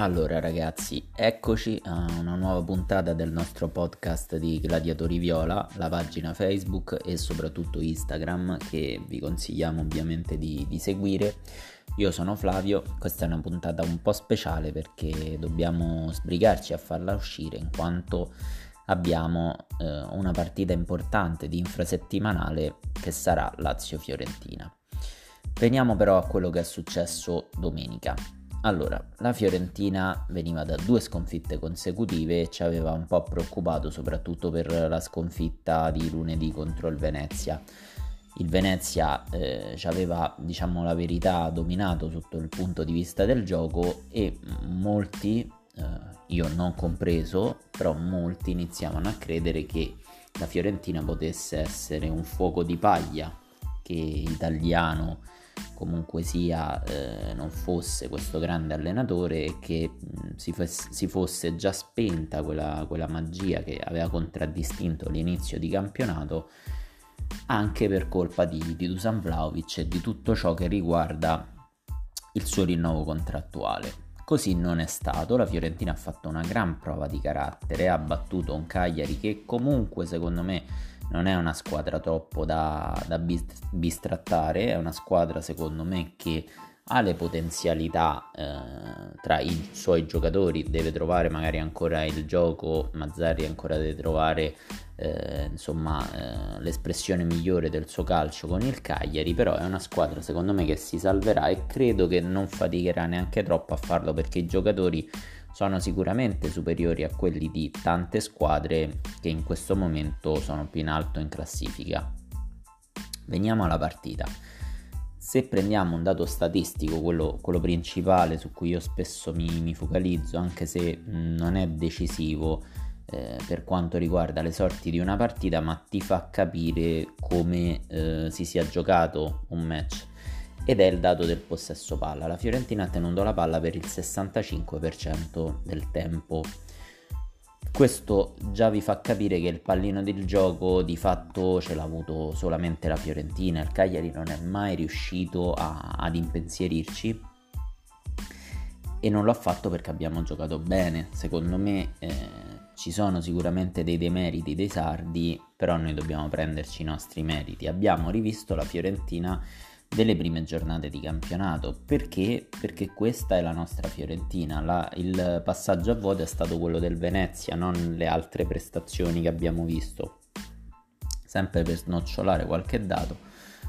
Allora ragazzi, eccoci a una nuova puntata del nostro podcast di Gladiatori Viola, la pagina Facebook e soprattutto Instagram che vi consigliamo ovviamente di, di seguire. Io sono Flavio, questa è una puntata un po' speciale perché dobbiamo sbrigarci a farla uscire in quanto abbiamo eh, una partita importante di infrasettimanale che sarà Lazio-Fiorentina. Veniamo però a quello che è successo domenica. Allora, la Fiorentina veniva da due sconfitte consecutive e ci aveva un po' preoccupato soprattutto per la sconfitta di lunedì contro il Venezia. Il Venezia eh, ci aveva, diciamo la verità, dominato sotto il punto di vista del gioco e molti, eh, io non compreso, però molti iniziavano a credere che la Fiorentina potesse essere un fuoco di paglia che italiano comunque sia eh, non fosse questo grande allenatore e che mh, si, fes- si, fosse già spenta quella, quella magia che aveva contraddistinto l'inizio di campionato anche per colpa di, di Dusan Vlaovic e di tutto ciò che riguarda il suo rinnovo contrattuale. Così non è stato, la Fiorentina ha fatto una gran prova di carattere, ha battuto un Cagliari che comunque secondo me non è una squadra troppo da, da bistrattare, è una squadra secondo me che ha le potenzialità eh, tra i suoi giocatori, deve trovare magari ancora il gioco, Mazzari ancora deve trovare eh, insomma eh, l'espressione migliore del suo calcio con il Cagliari, però è una squadra secondo me che si salverà e credo che non faticherà neanche troppo a farlo perché i giocatori sono sicuramente superiori a quelli di tante squadre che in questo momento sono più in alto in classifica. Veniamo alla partita. Se prendiamo un dato statistico, quello, quello principale su cui io spesso mi, mi focalizzo, anche se non è decisivo eh, per quanto riguarda le sorti di una partita, ma ti fa capire come eh, si sia giocato un match ed è il dato del possesso palla. La Fiorentina ha tenuto la palla per il 65% del tempo. Questo già vi fa capire che il pallino del gioco di fatto ce l'ha avuto solamente la Fiorentina, il Cagliari non è mai riuscito a, ad impensierirci e non l'ha fatto perché abbiamo giocato bene. Secondo me eh, ci sono sicuramente dei demeriti dei sardi, però noi dobbiamo prenderci i nostri meriti. Abbiamo rivisto la Fiorentina delle prime giornate di campionato. Perché? Perché questa è la nostra Fiorentina. La, il passaggio a voto è stato quello del Venezia, non le altre prestazioni che abbiamo visto. Sempre per snocciolare qualche dato,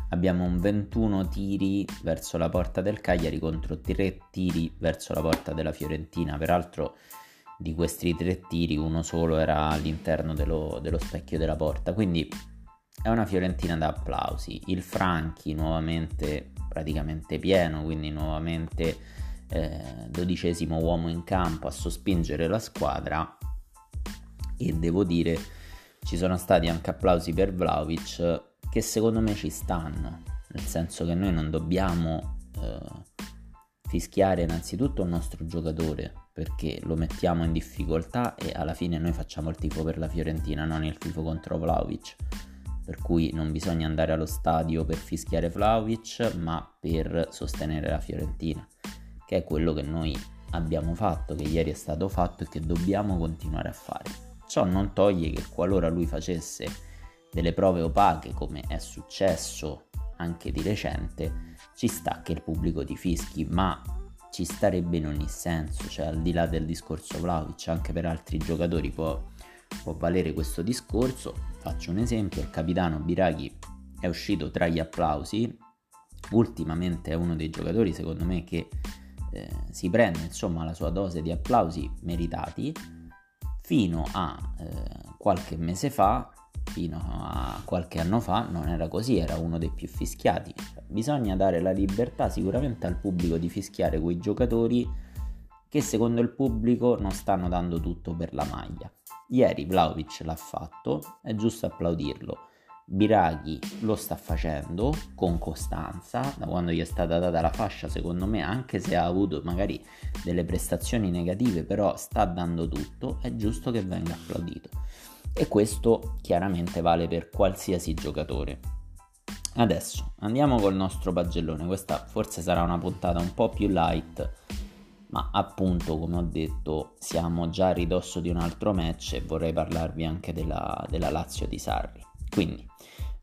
abbiamo un 21 tiri verso la porta del Cagliari contro 3 tiri verso la porta della Fiorentina. Peraltro di questi tre tiri uno solo era all'interno dello, dello specchio della porta. Quindi è una Fiorentina da applausi. Il Franchi nuovamente praticamente pieno, quindi nuovamente eh, dodicesimo uomo in campo a sospingere la squadra. E devo dire ci sono stati anche applausi per Vlaovic che secondo me ci stanno, nel senso che noi non dobbiamo eh, fischiare innanzitutto il nostro giocatore perché lo mettiamo in difficoltà e alla fine noi facciamo il tifo per la Fiorentina, non il tifo contro Vlaovic per cui non bisogna andare allo stadio per fischiare Vlaovic, ma per sostenere la Fiorentina, che è quello che noi abbiamo fatto, che ieri è stato fatto e che dobbiamo continuare a fare. Ciò non toglie che qualora lui facesse delle prove opache, come è successo anche di recente, ci sta che il pubblico ti fischi, ma ci starebbe in ogni senso, cioè al di là del discorso Vlaovic, anche per altri giocatori può può valere questo discorso. Faccio un esempio, il capitano Biraghi è uscito tra gli applausi, ultimamente è uno dei giocatori secondo me che eh, si prende insomma la sua dose di applausi meritati, fino a eh, qualche mese fa, fino a qualche anno fa non era così, era uno dei più fischiati. Bisogna dare la libertà sicuramente al pubblico di fischiare quei giocatori che secondo il pubblico non stanno dando tutto per la maglia. Ieri Vlaovic l'ha fatto, è giusto applaudirlo. Biraghi lo sta facendo con costanza, da quando gli è stata data la fascia, secondo me, anche se ha avuto magari delle prestazioni negative, però sta dando tutto, è giusto che venga applaudito. E questo chiaramente vale per qualsiasi giocatore. Adesso andiamo col nostro pagellone, questa forse sarà una puntata un po' più light ma appunto come ho detto siamo già a ridosso di un altro match e vorrei parlarvi anche della, della Lazio di Sarri. Quindi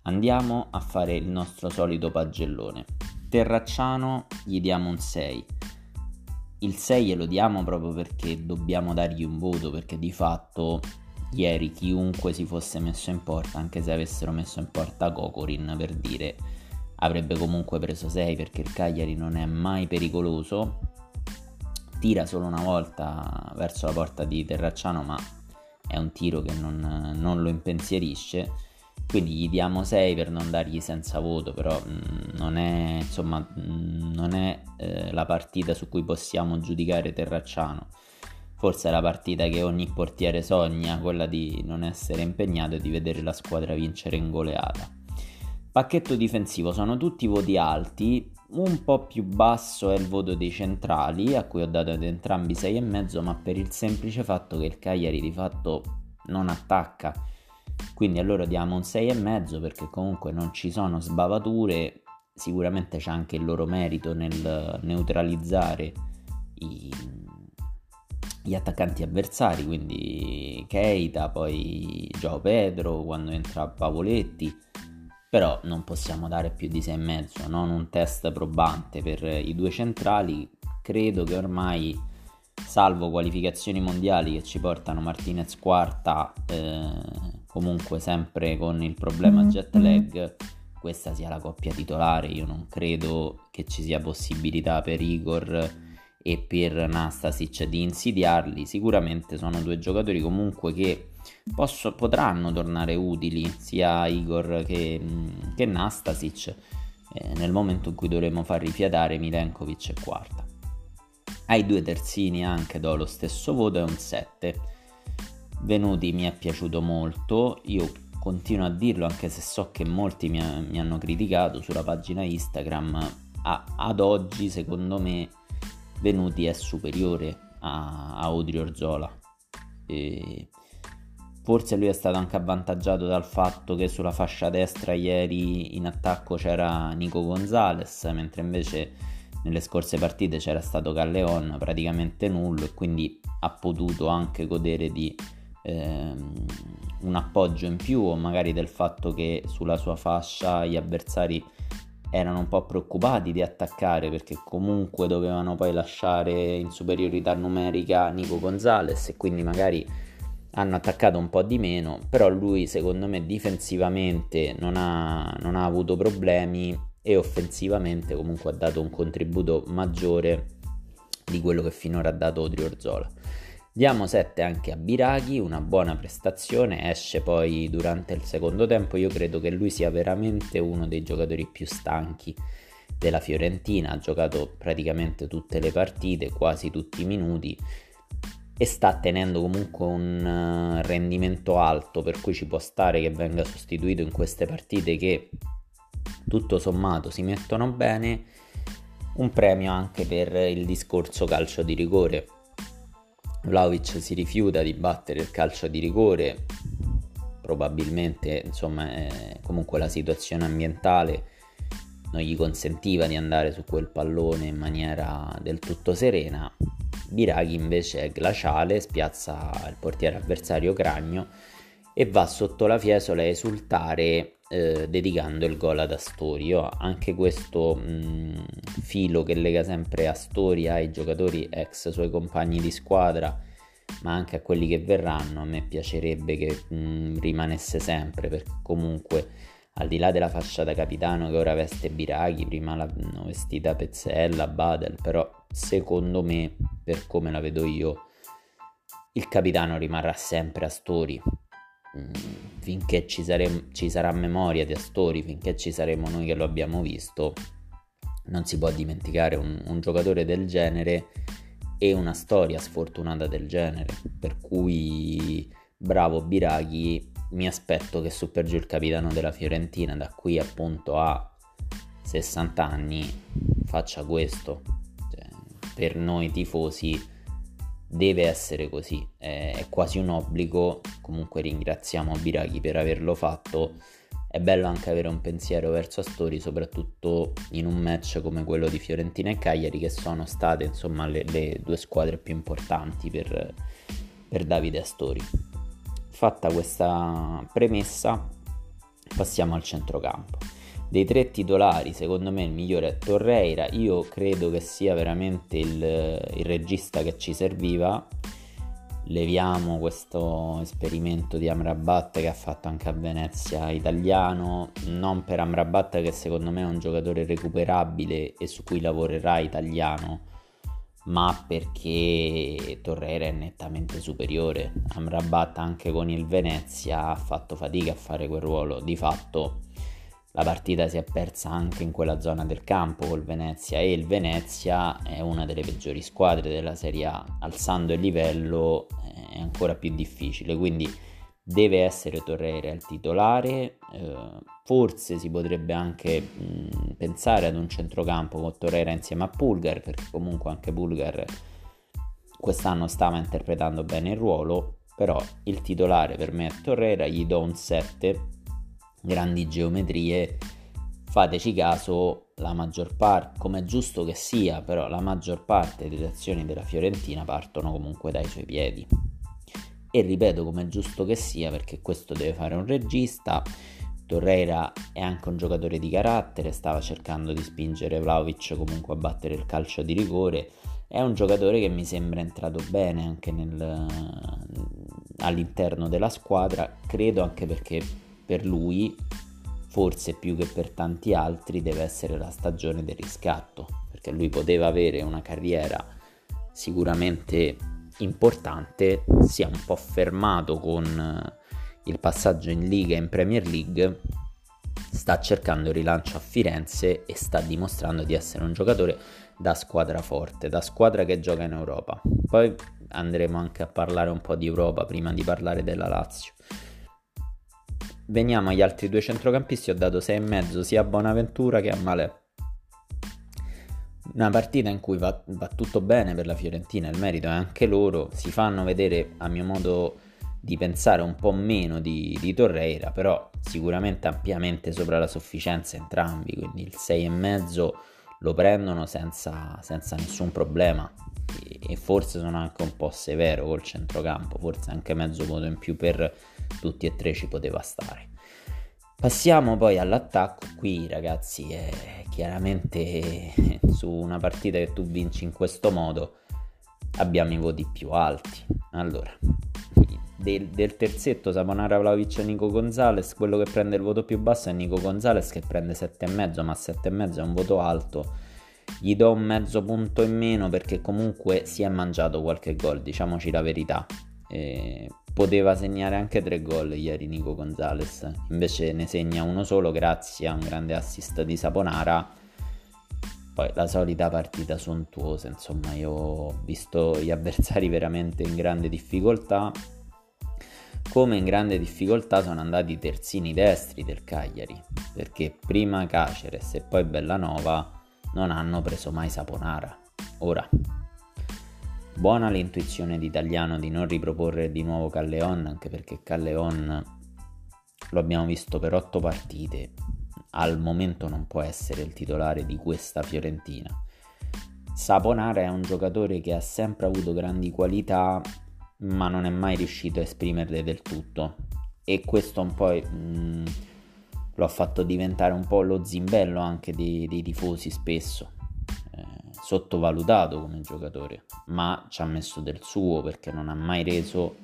andiamo a fare il nostro solito pagellone. Terracciano gli diamo un 6. Il 6 glielo diamo proprio perché dobbiamo dargli un voto, perché di fatto ieri chiunque si fosse messo in porta, anche se avessero messo in porta Kokorin per dire avrebbe comunque preso 6 perché il Cagliari non è mai pericoloso. Tira solo una volta verso la porta di Terracciano, ma è un tiro che non, non lo impensierisce. Quindi gli diamo 6 per non dargli senza voto, però mm, non è, insomma, mm, non è eh, la partita su cui possiamo giudicare Terracciano. Forse è la partita che ogni portiere sogna, quella di non essere impegnato e di vedere la squadra vincere in goleata. Pacchetto difensivo sono tutti voti alti, un po' più basso è il voto dei centrali, a cui ho dato ad entrambi 6,5, ma per il semplice fatto che il Cagliari di fatto non attacca. Quindi allora diamo un 6,5 perché comunque non ci sono sbavature, sicuramente c'è anche il loro merito nel neutralizzare i, gli attaccanti avversari, quindi Keita, poi Gio Pedro, quando entra Pavoletti però non possiamo dare più di 6,5, non un test probante per i due centrali, credo che ormai salvo qualificazioni mondiali che ci portano Martinez quarta, eh, comunque sempre con il problema mm-hmm. jet lag, questa sia la coppia titolare, io non credo che ci sia possibilità per Igor e per Nastasic di insidiarli, sicuramente sono due giocatori comunque che posso, potranno tornare utili sia Igor che, che Nastasic eh, nel momento in cui dovremo far rifiatare Milenkovic e quarta. Ai due terzini anche do lo stesso voto, è un 7. Venuti mi è piaciuto molto, io continuo a dirlo anche se so che molti mi, mi hanno criticato sulla pagina Instagram, a, ad oggi secondo me Venuti è superiore a, a Odriozola. E Forse lui è stato anche avvantaggiato dal fatto che sulla fascia destra ieri in attacco c'era Nico Gonzalez, mentre invece nelle scorse partite c'era stato Calleon praticamente nullo e quindi ha potuto anche godere di ehm, un appoggio in più o magari del fatto che sulla sua fascia gli avversari erano un po' preoccupati di attaccare perché comunque dovevano poi lasciare in superiorità numerica Nico Gonzalez e quindi magari hanno attaccato un po' di meno, però lui secondo me difensivamente non ha, non ha avuto problemi e offensivamente comunque ha dato un contributo maggiore di quello che finora ha dato Odriozola. Diamo 7 anche a Biraghi, una buona prestazione, esce poi durante il secondo tempo, io credo che lui sia veramente uno dei giocatori più stanchi della Fiorentina, ha giocato praticamente tutte le partite, quasi tutti i minuti e sta tenendo comunque un eh, rendimento alto per cui ci può stare che venga sostituito in queste partite che tutto sommato si mettono bene. Un premio anche per il discorso calcio di rigore. Vlaovic si rifiuta di battere il calcio di rigore. Probabilmente insomma comunque la situazione ambientale non gli consentiva di andare su quel pallone in maniera del tutto serena Biraghi invece è glaciale, spiazza il portiere avversario Cragno e va sotto la fiesola a esultare eh, dedicando il gol ad Astorio. Anche questo mh, filo che lega sempre Astori ai giocatori ex suoi compagni di squadra, ma anche a quelli che verranno, a me piacerebbe che mh, rimanesse sempre perché comunque al di là della fascia da capitano che ora veste Biraghi, prima l'hanno vestita Pezzella, Badel, però secondo me, per come la vedo io, il capitano rimarrà sempre Astori. Mm, finché ci, saremo, ci sarà memoria di Astori, finché ci saremo noi che lo abbiamo visto, non si può dimenticare un, un giocatore del genere e una storia sfortunata del genere. Per cui bravo Biraghi, mi aspetto che su per giù il capitano della Fiorentina da qui appunto a 60 anni faccia questo. Per noi tifosi deve essere così, è, quasi un obbligo, comunque ringraziamo Biraghi per averlo fatto, è bello anche avere un pensiero verso Astori, soprattutto in un match come quello di Fiorentina e Cagliari, che sono state insomma le, le due squadre più importanti per, per Davide Astori. Fatta questa premessa, passiamo al centrocampo. Dei tre titolari, secondo me il migliore è Torreira. Io credo che sia veramente il, il regista che ci serviva leviamo questo esperimento di Amrabat che ha fatto anche a Venezia italiano, non per Amrabat che secondo me è un giocatore recuperabile e su cui lavorerà italiano, ma perché Torreira è nettamente superiore. Amrabat anche con il Venezia ha fatto fatica a fare quel ruolo, di fatto la partita si è persa anche in quella zona del campo col Venezia e il Venezia è una delle peggiori squadre della Serie A, alzando il livello eh, è ancora più difficile, quindi deve essere Torreira il titolare, eh, forse si potrebbe anche mh, pensare ad un centrocampo con Torreira insieme a Pulgar, perché comunque anche Pulgar quest'anno stava interpretando bene il ruolo, però il titolare per me è Torreira, gli do un 7 grandi geometrie, fateci caso, la maggior parte, come è giusto che sia, però la maggior parte delle azioni della Fiorentina partono comunque dai suoi piedi. E ripeto come è giusto che sia perché questo deve fare un regista. Torreira è anche un giocatore di carattere, stava cercando di spingere Vlaovic comunque a battere il calcio di rigore. È un giocatore che mi sembra entrato bene anche nel, all'interno della squadra, credo anche perché per lui, forse più che per tanti altri, deve essere la stagione del riscatto, perché lui poteva avere una carriera sicuramente importante, si è un po' fermato con eh, il passaggio in Liga e in Premier League, sta cercando il rilancio a Firenze e sta dimostrando di essere un giocatore da squadra forte, da squadra che gioca in Europa. Poi andremo anche a parlare un po' di Europa prima di parlare della Lazio. Veniamo agli altri due centrocampisti, ho dato 6,5 sia a Bonaventura che a Malè. Una partita in cui va, va, tutto bene per la Fiorentina, il merito è anche loro, si fanno vedere a mio modo di pensare un po' meno di, di Torreira, però sicuramente ampiamente sopra la sufficienza entrambi, quindi il 6,5 lo prendono senza, senza nessun problema e, e forse sono anche un po' severo col centrocampo, forse anche mezzo voto in più per tutti e tre ci poteva stare. Passiamo poi all'attacco, qui ragazzi è chiaramente su una partita che tu vinci in questo modo abbiamo i voti più alti. Allora, del, del terzetto Saponara Vlaovic e Nico Gonzalez, quello che prende il voto più basso è Nico Gonzalez che prende 7,5, ma 7,5 è un voto alto. Gli do un mezzo punto in meno perché comunque si è mangiato qualche gol, diciamoci la verità. Eh, poteva segnare anche tre gol ieri Nico Gonzalez, invece ne segna uno solo grazie a un grande assist di Saponara. Poi la solita partita sontuosa, insomma, io ho visto gli avversari veramente in grande difficoltà. Come in grande difficoltà sono andati i terzini destri del Cagliari, perché prima Caceres e poi Bellanova non hanno preso mai Saponara. Ora, Buona l'intuizione di Italiano di non riproporre di nuovo Calleon, anche perché Calleon lo abbiamo visto per otto partite, al momento non può essere il titolare di questa Fiorentina. Saponara è un giocatore che ha sempre avuto grandi qualità, ma non è mai riuscito a esprimerle del tutto. E questo un po' mh, mm, lo ha fatto diventare un po' lo zimbello anche dei, dei tifosi spesso sottovalutato come giocatore, ma ci ha messo del suo perché non ha mai reso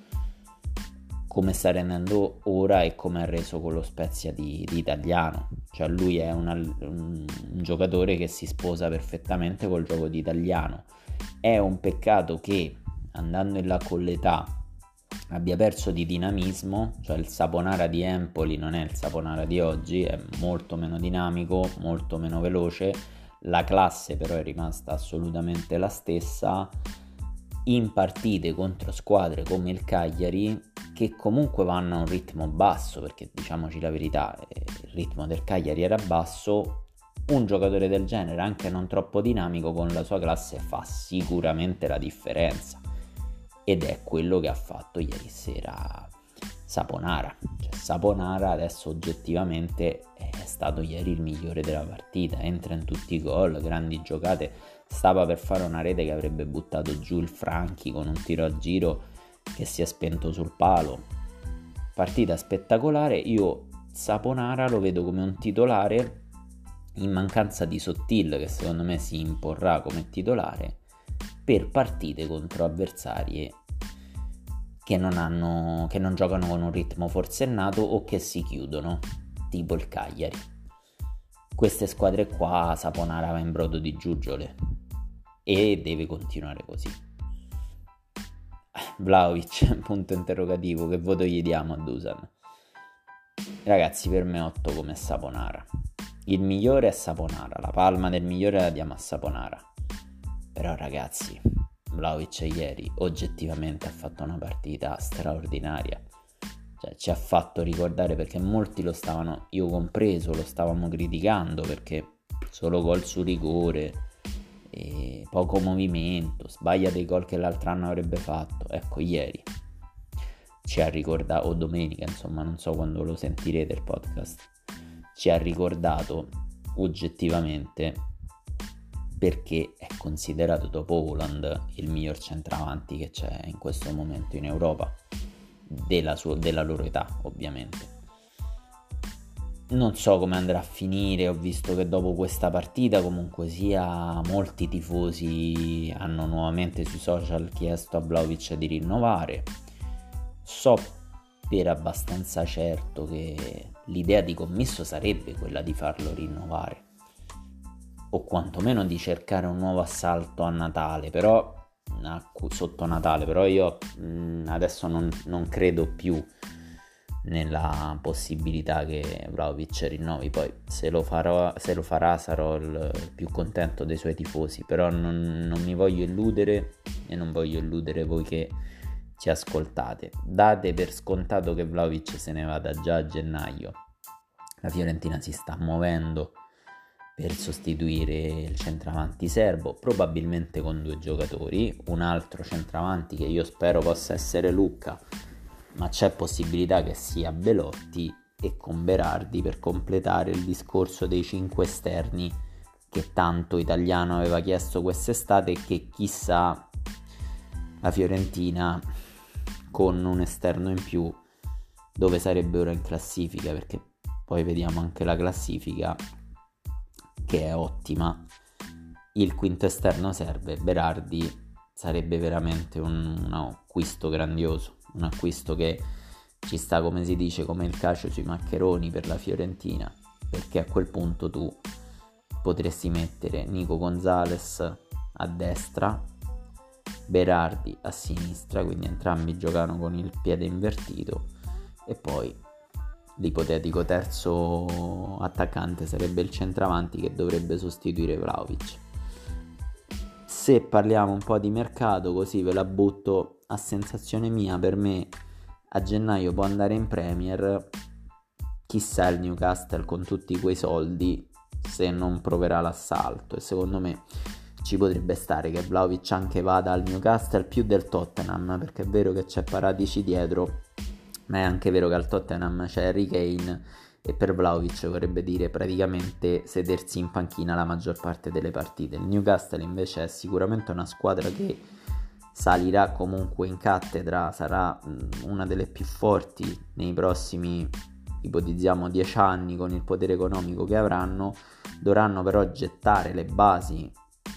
come sta rendendo ora e come ha reso con lo Spezia di, di italiano. Cioè lui è una, un, un, giocatore che si sposa perfettamente col gioco di italiano. È un peccato che andando in là con l'età abbia perso di dinamismo, cioè il Saponara di Empoli non è il Saponara di oggi, è molto meno dinamico, molto meno veloce la classe però è rimasta assolutamente la stessa in partite contro squadre come il Cagliari che comunque vanno a un ritmo basso perché diciamoci la verità eh, il ritmo del Cagliari era basso un giocatore del genere anche non troppo dinamico con la sua classe fa sicuramente la differenza. Ed è quello che ha fatto ieri sera Saponara. Cioè, Saponara adesso oggettivamente è stato ieri il migliore della partita, entra in tutti i gol, grandi giocate, stava per fare una rete che avrebbe buttato giù il Franchi con un tiro a giro che si è spento sul palo. Partita spettacolare, io Saponara lo vedo come un titolare in mancanza di Sottil che secondo me si imporrà come titolare per partite contro avversarie che non, hanno, che non giocano con un ritmo forsennato o che si chiudono, tipo il Cagliari. Queste squadre qua Saponara va in brodo di giuggiole e deve continuare così. Vlaovic, punto interrogativo, che voto gli diamo a Dusan? Ragazzi, per me 8 come Saponara. Il migliore è Saponara, la palma del migliore la diamo a Saponara. Però ragazzi, Vlaovic ieri oggettivamente ha fatto una partita straordinaria. Cioè, ci ha fatto ricordare perché molti lo stavano, io compreso, lo stavamo criticando perché solo gol su rigore, poco movimento, sbaglia dei gol che l'altro anno avrebbe fatto. Ecco, ieri ci ha ricordato, o domenica, insomma, non so quando lo sentirete il podcast, ci ha ricordato oggettivamente perché è considerato dopo Holland il miglior centravanti che c'è in questo momento in Europa, della, sua, della loro età ovviamente. Non so come andrà a finire, ho visto che dopo questa partita comunque sia molti tifosi hanno nuovamente sui social chiesto a Vlaovic di rinnovare. So per abbastanza certo che l'idea di commesso sarebbe quella di farlo rinnovare o quantomeno di cercare un nuovo assalto a Natale, però sotto Natale, però io mh, adesso non, non, credo più nella possibilità che Vlaovic rinnovi, poi se lo, farò, se lo farà sarò il più contento dei suoi tifosi, però non, non mi voglio illudere e non voglio illudere voi che ci ascoltate. Date per scontato che Vlaovic se ne vada già a gennaio. La Fiorentina si sta muovendo per sostituire il centravanti serbo, probabilmente con due giocatori, un altro centravanti che io spero possa essere Lucca, ma c'è possibilità che sia Belotti e con Berardi per completare il discorso dei cinque esterni che tanto italiano aveva chiesto quest'estate e che chissà la Fiorentina con un esterno in più dove sarebbe ora in classifica perché poi vediamo anche la classifica che è ottima. Il quinto esterno serve, Berardi sarebbe veramente un, un acquisto grandioso, un acquisto che ci sta come si dice come il calcio sui maccheroni per la Fiorentina, perché a quel punto tu potresti mettere Nico Gonzalez a destra, Berardi a sinistra, quindi entrambi giocano con il piede invertito e poi L'ipotetico terzo attaccante sarebbe il centravanti che dovrebbe sostituire Vlaovic. Se parliamo un po' di mercato, così ve la butto a sensazione mia, per me a gennaio può andare in Premier. Chissà il Newcastle con tutti quei soldi se non proverà l'assalto e secondo me ci potrebbe stare che Vlaovic anche vada al Newcastle più del Tottenham perché è vero che c'è Paradici dietro ma è anche vero che al Tottenham c'è Harry Kane e per Vlaovic vorrebbe dire praticamente sedersi in panchina la maggior parte delle partite. Il Newcastle invece è sicuramente una squadra che salirà comunque in cattedra, sarà una delle più forti nei prossimi ipotizziamo 10 anni con il potere economico che avranno, dovranno però gettare le basi.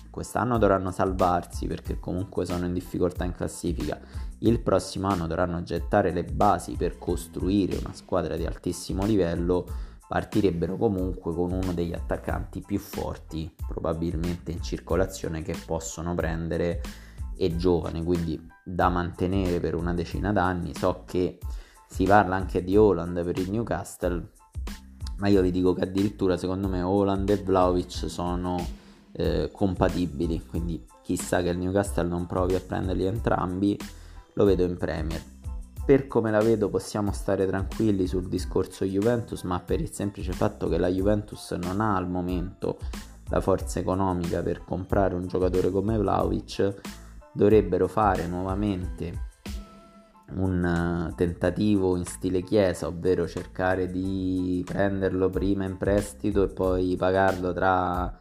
Quest'anno dovranno salvarsi perché comunque sono in difficoltà in classifica il prossimo anno dovranno gettare le basi per costruire una squadra di altissimo livello, partirebbero comunque con uno degli attaccanti più forti probabilmente in circolazione che possono prendere. E giovane, quindi da mantenere per una decina d'anni. So che si parla anche di Holland per il Newcastle, ma io vi dico che addirittura secondo me Holland e Vlaovic sono eh, compatibili, quindi chissà che il Newcastle non provi a prenderli entrambi lo vedo in Premier. Per come la vedo possiamo stare tranquilli sul discorso Juventus, ma per il semplice fatto che la Juventus non ha al momento la forza economica per comprare un giocatore come Vlaovic, dovrebbero fare nuovamente un tentativo in stile chiesa, ovvero cercare di prenderlo prima in prestito e poi pagarlo tra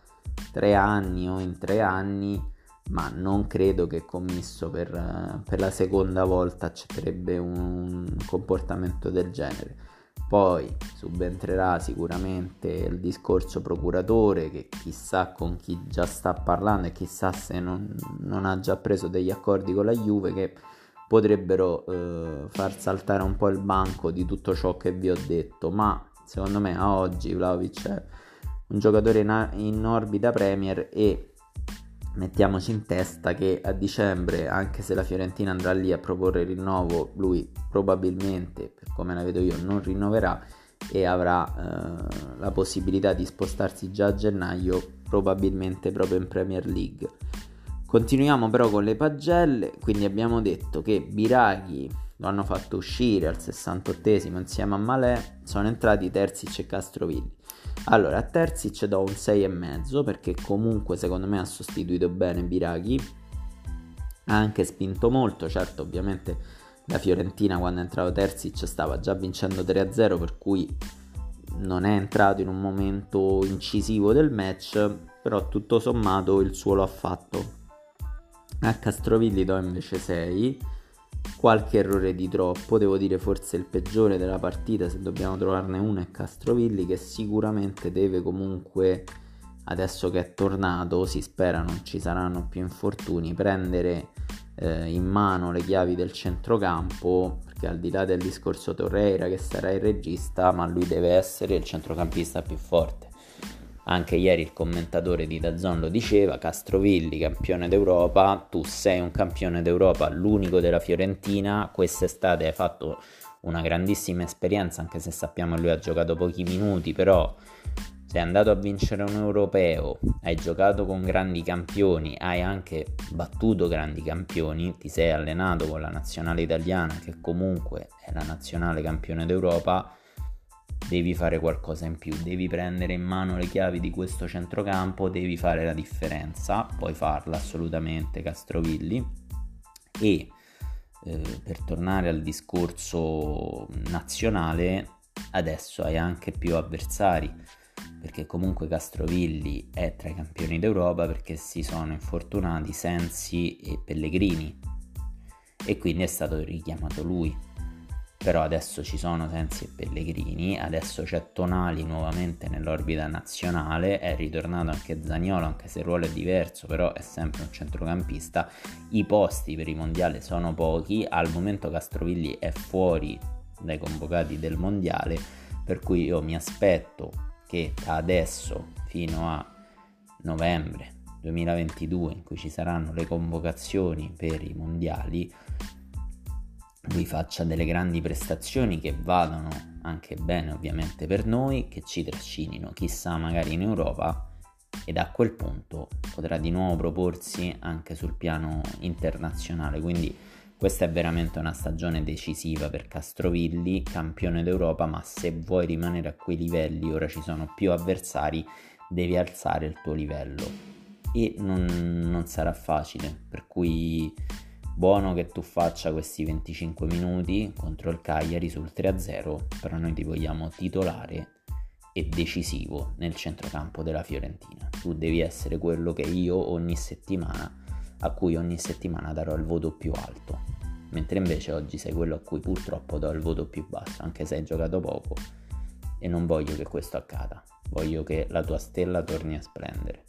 tre anni o in tre anni, ma non credo che commisso per, per la seconda volta accetterebbe un comportamento del genere. Poi subentrerà sicuramente il discorso procuratore che chissà con chi già sta parlando e chissà se non, non ha già preso degli accordi con la Juve che potrebbero eh, far saltare un po' il banco di tutto ciò che vi ho detto, ma secondo me a oggi Vlaovic è un giocatore in, in orbita Premier e mettiamoci in testa che a dicembre, anche se la Fiorentina andrà lì a proporre il rinnovo, lui probabilmente, per come la vedo io, non rinnoverà e avrà eh, la possibilità di spostarsi già a gennaio, probabilmente proprio in Premier League. Continuiamo però con le pagelle, quindi abbiamo detto che Biraghi lo hanno fatto uscire al 68esimo insieme a Malè, sono entrati Terzic e Castrovilli. Allora, a Terzic do un 6,5 perché comunque secondo me ha sostituito bene Biraghi, ha anche spinto molto, certo ovviamente la Fiorentina quando è entrato Terzic stava già vincendo 3-0 per cui non è entrato in un momento incisivo del match, però tutto sommato il suo lo ha fatto. A Castrovilli do invece 6 qualche errore di troppo, devo dire forse il peggiore della partita, se dobbiamo trovarne uno è Castrovilli che sicuramente deve comunque, adesso che è tornato, si spera non ci saranno più infortuni, prendere eh, in mano le chiavi del centrocampo, perché al di là del discorso Torreira che sarà il regista, ma lui deve essere il centrocampista più forte anche ieri il commentatore di Dazzon lo diceva, Castrovilli campione d'Europa, tu sei un campione d'Europa, l'unico della Fiorentina, quest'estate hai fatto una grandissima esperienza, anche se sappiamo che lui ha giocato pochi minuti, però sei andato a vincere un europeo, hai giocato con grandi campioni, hai anche battuto grandi campioni, ti sei allenato con la nazionale italiana che comunque è la nazionale campione d'Europa devi fare qualcosa in più, devi prendere in mano le chiavi di questo centrocampo, devi fare la differenza, puoi farla assolutamente Castrovilli. E eh, per tornare al discorso nazionale, adesso hai anche più avversari perché comunque Castrovilli è tra i campioni d'Europa perché si sono infortunati Sensi e Pellegrini. E quindi è stato richiamato lui però adesso ci sono Sensi e Pellegrini, adesso c'è Tonali nuovamente nell'orbita nazionale, è ritornato anche Zaniolo, anche se il ruolo è diverso, però è sempre un centrocampista, i posti per i mondiali sono pochi, al momento Castrovilli è fuori dai convocati del mondiale, per cui io mi aspetto che da adesso fino a novembre 2022 in cui ci saranno le convocazioni per i mondiali lui faccia delle grandi prestazioni che vadano anche bene ovviamente per noi, che ci trascinino chissà magari in Europa ed a quel punto potrà di nuovo proporsi anche sul piano internazionale. Quindi questa è veramente una stagione decisiva per Castrovilli, campione d'Europa, ma se vuoi rimanere a quei livelli, ora ci sono più avversari, devi alzare il tuo livello e non, non sarà facile, per cui Buono che tu faccia questi 25 minuti contro il Cagliari sul 3-0, però noi ti vogliamo titolare e decisivo nel centrocampo della Fiorentina. Tu devi essere quello che io ogni settimana, a cui ogni settimana darò il voto più alto. Mentre invece oggi sei quello a cui purtroppo do il voto più basso, anche se hai giocato poco. E non voglio che questo accada. Voglio che la tua stella torni a splendere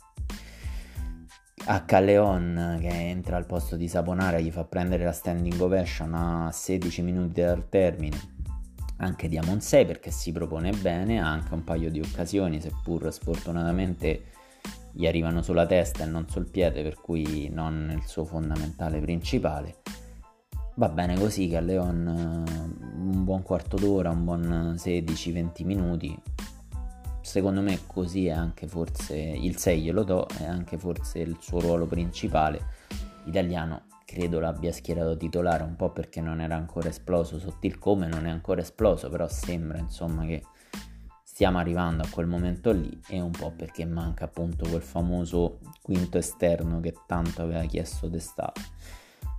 a Calleon che entra al posto di Saponara gli fa prendere la standing ovation a 16 minuti dal termine. Anche di Amon 6 perché si propone bene ha anche un paio di occasioni seppur sfortunatamente gli arrivano sulla testa e non sul piede per cui non nel suo fondamentale principale. Va bene così Calleon un buon quarto d'ora un buon 16-20 minuti secondo me così è anche forse il 6 glielo do, è anche forse il suo ruolo principale. Italiano credo l'abbia schierato titolare un po' perché non era ancora esploso sotto il come, non è ancora esploso, però sembra insomma che stiamo arrivando a quel momento lì e un po' perché manca appunto quel famoso quinto esterno che tanto aveva chiesto d'estate.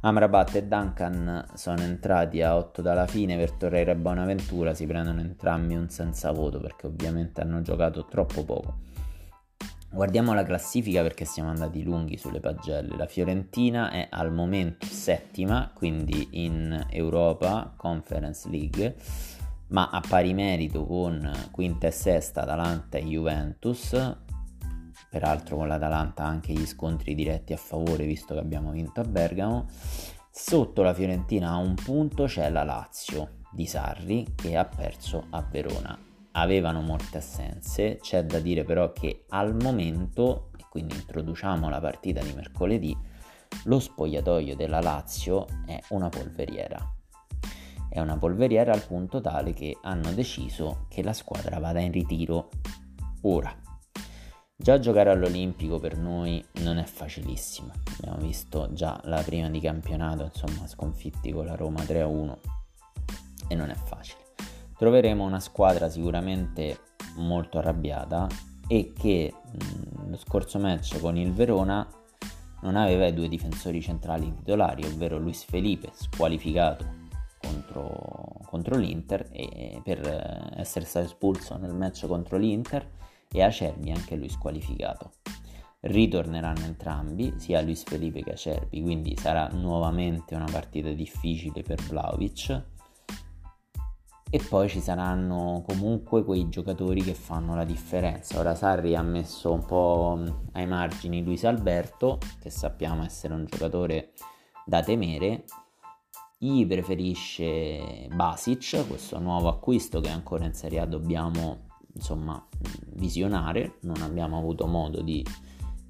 Amrabat e Duncan sono entrati a 8 dalla fine per Torreira e Bonaventura, si prendono entrambi un senza voto perché ovviamente hanno giocato troppo poco. Guardiamo la classifica perché siamo andati lunghi sulle pagelle. La Fiorentina è al momento settima, quindi in Europa Conference League, ma a pari merito con quinta e sesta Atalanta e Juventus. Peraltro con l'Atalanta anche gli scontri diretti a favore visto che abbiamo vinto a Bergamo. Sotto la Fiorentina a un punto c'è la Lazio di Sarri che ha perso a Verona avevano molte assenze, c'è da dire però che al momento, e quindi introduciamo la partita di mercoledì, lo spogliatoio della Lazio è una polveriera. È una polveriera al punto tale che hanno deciso che la squadra vada in ritiro ora. Già giocare all'Olimpico per noi non è facilissimo. Abbiamo visto già la prima di campionato, insomma, sconfitti con la Roma 3-1 e non è facile troveremo una squadra sicuramente molto arrabbiata e che mh, lo scorso match con il Verona non aveva i due difensori centrali titolari, ovvero Luis Felipe squalificato contro, contro l'Inter e, per eh, essere stato espulso nel match contro l'Inter e Acerbi anche lui squalificato. Ritorneranno entrambi, sia Luis Felipe che Acerbi, quindi sarà nuovamente una partita difficile per Vlaovic e poi ci saranno comunque quei giocatori che fanno la differenza. Ora Sarri ha messo un po' ai margini Luis Alberto, che sappiamo essere un giocatore da temere. Gli preferisce Basic, questo nuovo acquisto che ancora in Serie A dobbiamo insomma visionare, non abbiamo avuto modo di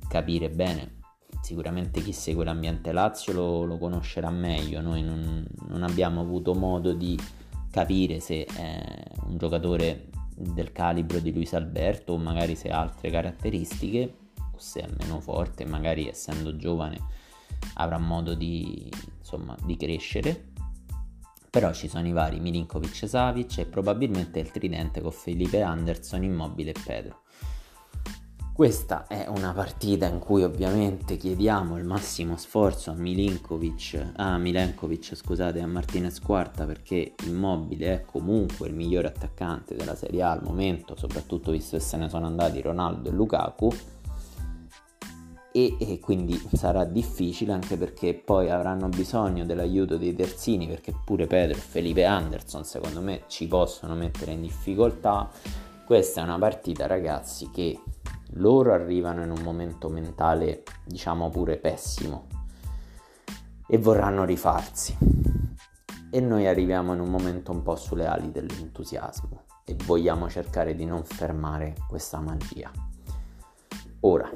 capire bene. Sicuramente chi segue l'ambiente Lazio lo, lo conoscerà meglio, noi non, non abbiamo avuto modo di capire se è un giocatore del calibro di Luis Alberto o magari se ha altre caratteristiche o se è meno forte, magari essendo giovane avrà modo di, insomma, di crescere. Però ci sono i vari Milinkovic Savic e probabilmente il tridente con Felipe Anderson, Immobile e Pedro. Questa è una partita in cui ovviamente chiediamo il massimo sforzo a Milinkovic, a Milenkovic scusate, a Martinez Quarta perché Immobile è comunque il migliore attaccante della Serie A al momento, soprattutto visto che se ne sono andati Ronaldo e Lukaku. E, e, quindi sarà difficile anche perché poi avranno bisogno dell'aiuto dei terzini perché pure Pedro e Felipe Anderson secondo me ci possono mettere in difficoltà. Questa è una partita ragazzi che loro arrivano in un momento mentale, diciamo pure pessimo, e vorranno rifarsi. E noi arriviamo in un momento un po' sulle ali dell'entusiasmo e vogliamo cercare di non fermare questa magia. Ora,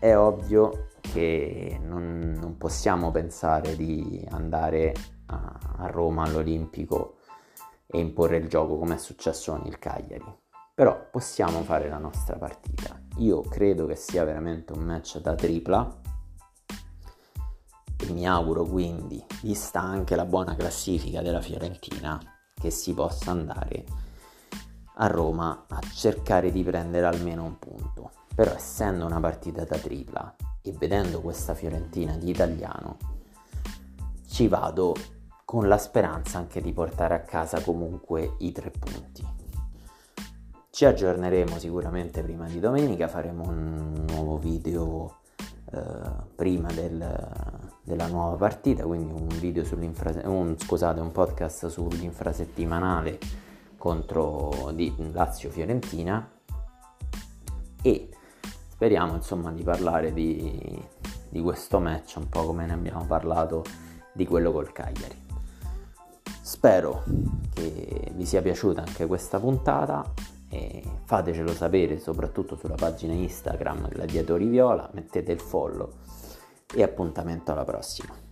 è ovvio che non, non possiamo pensare di andare a, a Roma all'Olimpico e imporre il gioco come è successo con il Cagliari però possiamo fare la nostra partita. Io credo che sia veramente un match da tripla e mi auguro quindi, vista anche la buona classifica della Fiorentina, che si possa andare a Roma a cercare di prendere almeno un punto. Però essendo una partita da tripla e vedendo questa Fiorentina di italiano, ci vado con la speranza anche di portare a casa comunque i tre punti. Ci aggiorneremo sicuramente prima di domenica, faremo un nuovo video eh, prima del, della nuova partita, quindi un video un, scusate, un podcast sull'infrasettimanale contro Lazio-Fiorentina e speriamo insomma di parlare di, di questo match un po' come ne abbiamo parlato di quello col Cagliari. Spero che vi sia piaciuta anche questa puntata e fatecelo sapere soprattutto sulla pagina Instagram Gladiatori Viola, mettete il follow e appuntamento alla prossima.